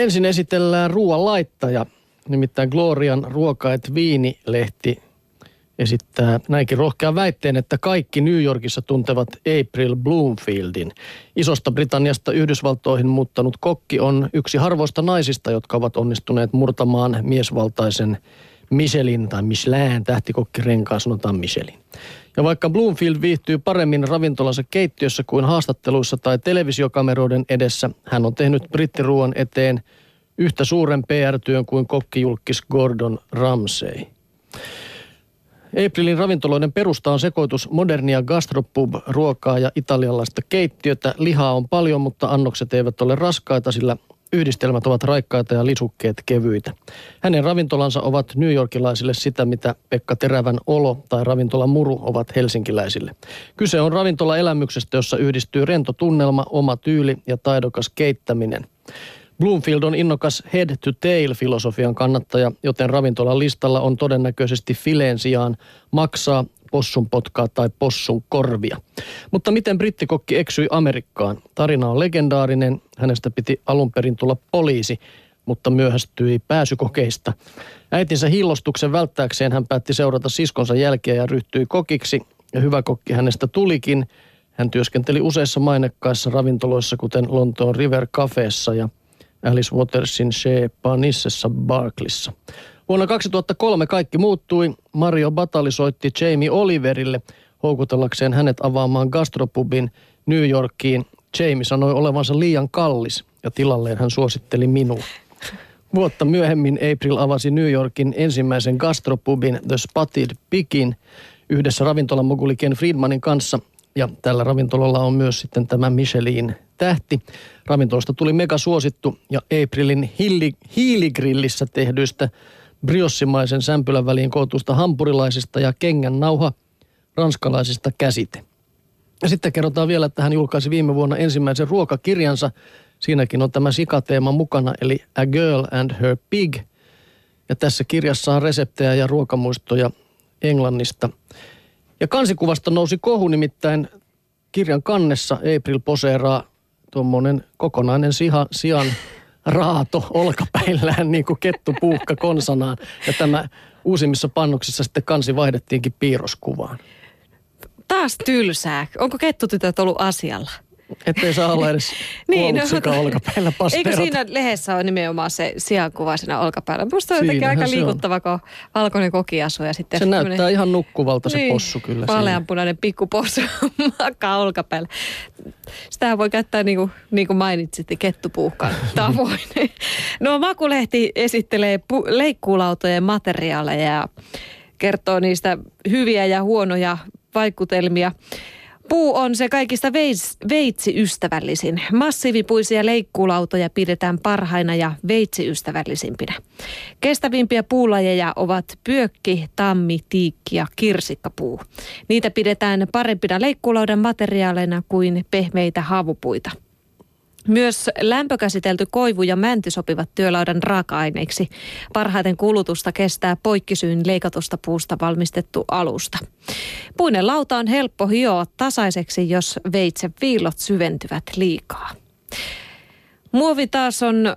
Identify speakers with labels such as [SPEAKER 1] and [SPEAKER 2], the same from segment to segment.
[SPEAKER 1] Ensin esitellään ruoan laittaja, nimittäin Glorian ruoka- et viinilehti esittää näinkin rohkean väitteen, että kaikki New Yorkissa tuntevat April Bloomfieldin. Isosta Britanniasta Yhdysvaltoihin muuttanut kokki on yksi harvoista naisista, jotka ovat onnistuneet murtamaan miesvaltaisen Michelin tai Michelin tähtikokkirenkaan sanotaan Michelin. Ja vaikka Bloomfield viihtyy paremmin ravintolansa keittiössä kuin haastatteluissa tai televisiokameroiden edessä, hän on tehnyt brittiruuan eteen yhtä suuren PR-työn kuin kokkijulkis Gordon Ramsay. Aprilin ravintoloiden perusta on sekoitus modernia gastropub-ruokaa ja italialaista keittiötä. Lihaa on paljon, mutta annokset eivät ole raskaita, sillä Yhdistelmät ovat raikkaita ja lisukkeet kevyitä. Hänen ravintolansa ovat New Yorkilaisille sitä, mitä Pekka Terävän olo tai ravintola Muru ovat helsinkiläisille. Kyse on ravintola-elämyksestä, jossa yhdistyy rento tunnelma, oma tyyli ja taidokas keittäminen. Bloomfield on innokas head to tail filosofian kannattaja, joten ravintolan listalla on todennäköisesti fileen sijaan maksaa possun potkaa tai possun korvia. Mutta miten brittikokki eksyi Amerikkaan? Tarina on legendaarinen. Hänestä piti alun perin tulla poliisi, mutta myöhästyi pääsykokeista. Äitinsä hillostuksen välttääkseen hän päätti seurata siskonsa jälkeä ja ryhtyi kokiksi. Ja hyvä kokki hänestä tulikin. Hän työskenteli useissa mainekkaissa ravintoloissa, kuten Lontoon River Cafeessa ja Alice Watersin Chez Panissessa Barklissa. Vuonna 2003 kaikki muuttui. Mario Batali soitti Jamie Oliverille houkutellakseen hänet avaamaan gastropubin New Yorkiin. Jamie sanoi olevansa liian kallis ja tilalleen hän suositteli minua. Vuotta myöhemmin April avasi New Yorkin ensimmäisen gastropubin The Spotted Pickin yhdessä ravintolamoguli Ken Friedmanin kanssa. Ja tällä ravintolalla on myös sitten tämä Michelin tähti. Ravintolasta tuli mega suosittu ja Aprilin hiili, hiiligrillissä tehdyistä briossimaisen sämpylän väliin kootusta hampurilaisista ja kengän nauha ranskalaisista käsite. Ja sitten kerrotaan vielä, että hän julkaisi viime vuonna ensimmäisen ruokakirjansa. Siinäkin on tämä sikateema mukana, eli A Girl and Her Pig. Ja tässä kirjassa on reseptejä ja ruokamuistoja Englannista. Ja kansikuvasta nousi kohu, nimittäin kirjan kannessa April poseeraa tuommoinen kokonainen siha, sian raato olkapäillään niin kuin kettupuukka konsanaan. Ja tämä uusimmissa pannuksissa sitten kansi vaihdettiinkin piirroskuvaan.
[SPEAKER 2] Taas tylsää. Onko kettutytöt ollut asialla?
[SPEAKER 1] Ettei saa olla edes niin, no, sika olkapäillä
[SPEAKER 2] Eikö siinä lehdessä ole nimenomaan se sijankuva siinä olkapäällä? Musta on jotenkin aika liikuttava, kun valkoinen kokiasu ja sitten...
[SPEAKER 1] Se näyttää ihan nukkuvalta se niin, possu kyllä.
[SPEAKER 2] Vaaleanpunainen pikkupossu makaa olkapäällä. Sitä voi käyttää niin kuin, niin kuin mainitsit, kettupuuhkan tavoin. no Makulehti esittelee pu- leikkuulautojen materiaaleja ja kertoo niistä hyviä ja huonoja vaikutelmia. Puu on se kaikista veits, veitsiystävällisin. Massiivipuisia leikkuulautoja pidetään parhaina ja veitsiystävällisimpinä. Kestävimpiä puulajeja ovat pyökki, tammi, tiikki ja kirsikkapuu. Niitä pidetään parempina leikkuulaudan materiaaleina kuin pehmeitä havupuita. Myös lämpökäsitelty koivu ja mänty sopivat työlaudan raaka-aineiksi. Parhaiten kulutusta kestää poikkisyyn leikatusta puusta valmistettu alusta. Puinen lauta on helppo hioa tasaiseksi, jos veitse viillot syventyvät liikaa. Muovi taas on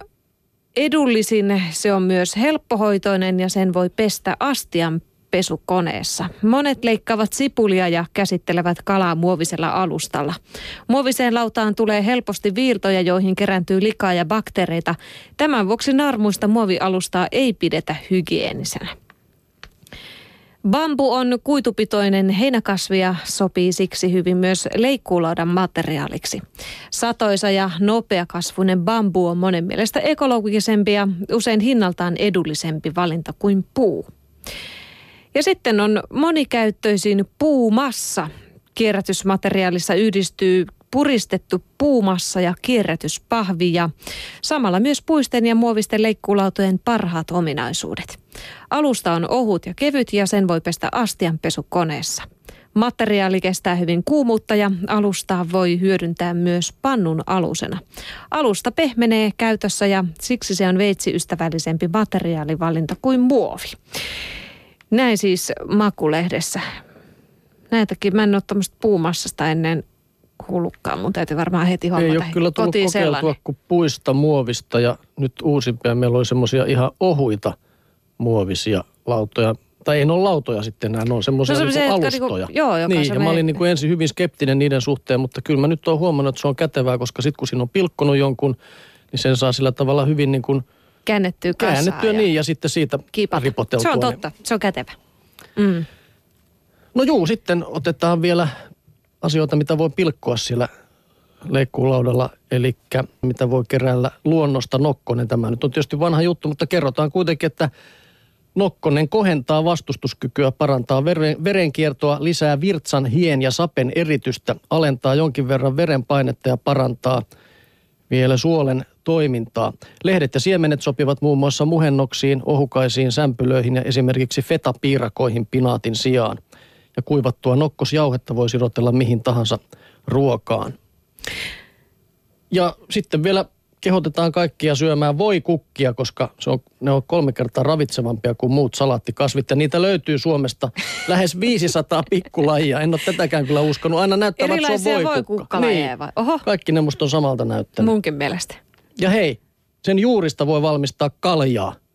[SPEAKER 2] edullisin, se on myös helppohoitoinen ja sen voi pestä astian pesukoneessa. Monet leikkaavat sipulia ja käsittelevät kalaa muovisella alustalla. Muoviseen lautaan tulee helposti viirtoja, joihin kerääntyy likaa ja bakteereita. Tämän vuoksi narmuista muovialustaa ei pidetä hygieenisenä. Bambu on kuitupitoinen heinäkasvi ja sopii siksi hyvin myös leikkuulaudan materiaaliksi. Satoisa ja nopeakasvuinen bambu on monen mielestä ekologisempi ja usein hinnaltaan edullisempi valinta kuin puu. Ja sitten on monikäyttöisin puumassa. Kierrätysmateriaalissa yhdistyy puristettu puumassa ja kierrätyspahvi ja samalla myös puisten ja muovisten leikkuulautojen parhaat ominaisuudet. Alusta on ohut ja kevyt ja sen voi pestä astianpesukoneessa. Materiaali kestää hyvin kuumuutta ja alustaa voi hyödyntää myös pannun alusena. Alusta pehmenee käytössä ja siksi se on veitsiystävällisempi materiaalivalinta kuin muovi. Näin siis Makulehdessä. Näitäkin, mä en ole tämmöistä puumassasta ennen hullukkaan. Mun täytyy varmaan heti hommata
[SPEAKER 1] Ei ole kyllä tullut kokeiltua
[SPEAKER 2] sellainen.
[SPEAKER 1] kuin puista muovista ja nyt uusimpia meillä oli semmoisia ihan ohuita muovisia lautoja. Tai ei ne ole lautoja sitten enää, ne on semmoisia
[SPEAKER 2] No
[SPEAKER 1] niinku
[SPEAKER 2] jotka
[SPEAKER 1] alustoja.
[SPEAKER 2] niinku- joo, joka
[SPEAKER 1] niin, ja mä olin niinku ensin hyvin skeptinen niiden suhteen, mutta kyllä mä nyt oon huomannut, että se on kätevää, koska sitten kun siinä on pilkkonut jonkun, niin sen saa sillä tavalla hyvin niin kuin
[SPEAKER 2] Käännettyä kasaan
[SPEAKER 1] käännettyä
[SPEAKER 2] ja
[SPEAKER 1] niin ja sitten siitä
[SPEAKER 2] kiipata.
[SPEAKER 1] ripoteltua.
[SPEAKER 2] Se on
[SPEAKER 1] niin-
[SPEAKER 2] totta, se on kätevä. Mm.
[SPEAKER 1] No juu, sitten otetaan vielä asioita, mitä voi pilkkoa siellä leikkuulaudalla, eli mitä voi keräillä luonnosta nokkonen. Tämä nyt on tietysti vanha juttu, mutta kerrotaan kuitenkin, että nokkonen kohentaa vastustuskykyä, parantaa veren, verenkiertoa, lisää virtsan, hien ja sapen eritystä, alentaa jonkin verran verenpainetta ja parantaa vielä suolen toimintaa. Lehdet ja siemenet sopivat muun muassa muhennoksiin, ohukaisiin, sämpylöihin ja esimerkiksi fetapiirakoihin pinaatin sijaan. Ja kuivattua nokkosjauhetta voi sirotella mihin tahansa ruokaan. Ja sitten vielä kehotetaan kaikkia syömään voikukkia, koska se on, ne on kolme kertaa ravitsevampia kuin muut salaattikasvit. Ja niitä löytyy Suomesta lähes 500 pikkulajia. En ole tätäkään kyllä uskonut. Aina näyttävät, että se
[SPEAKER 2] Erilaisia
[SPEAKER 1] on voikukka.
[SPEAKER 2] voikukkalajeja vai? Oho.
[SPEAKER 1] Kaikki ne musta on samalta näyttänyt.
[SPEAKER 2] Munkin mielestä.
[SPEAKER 1] Ja hei, sen juurista voi valmistaa kaljaa.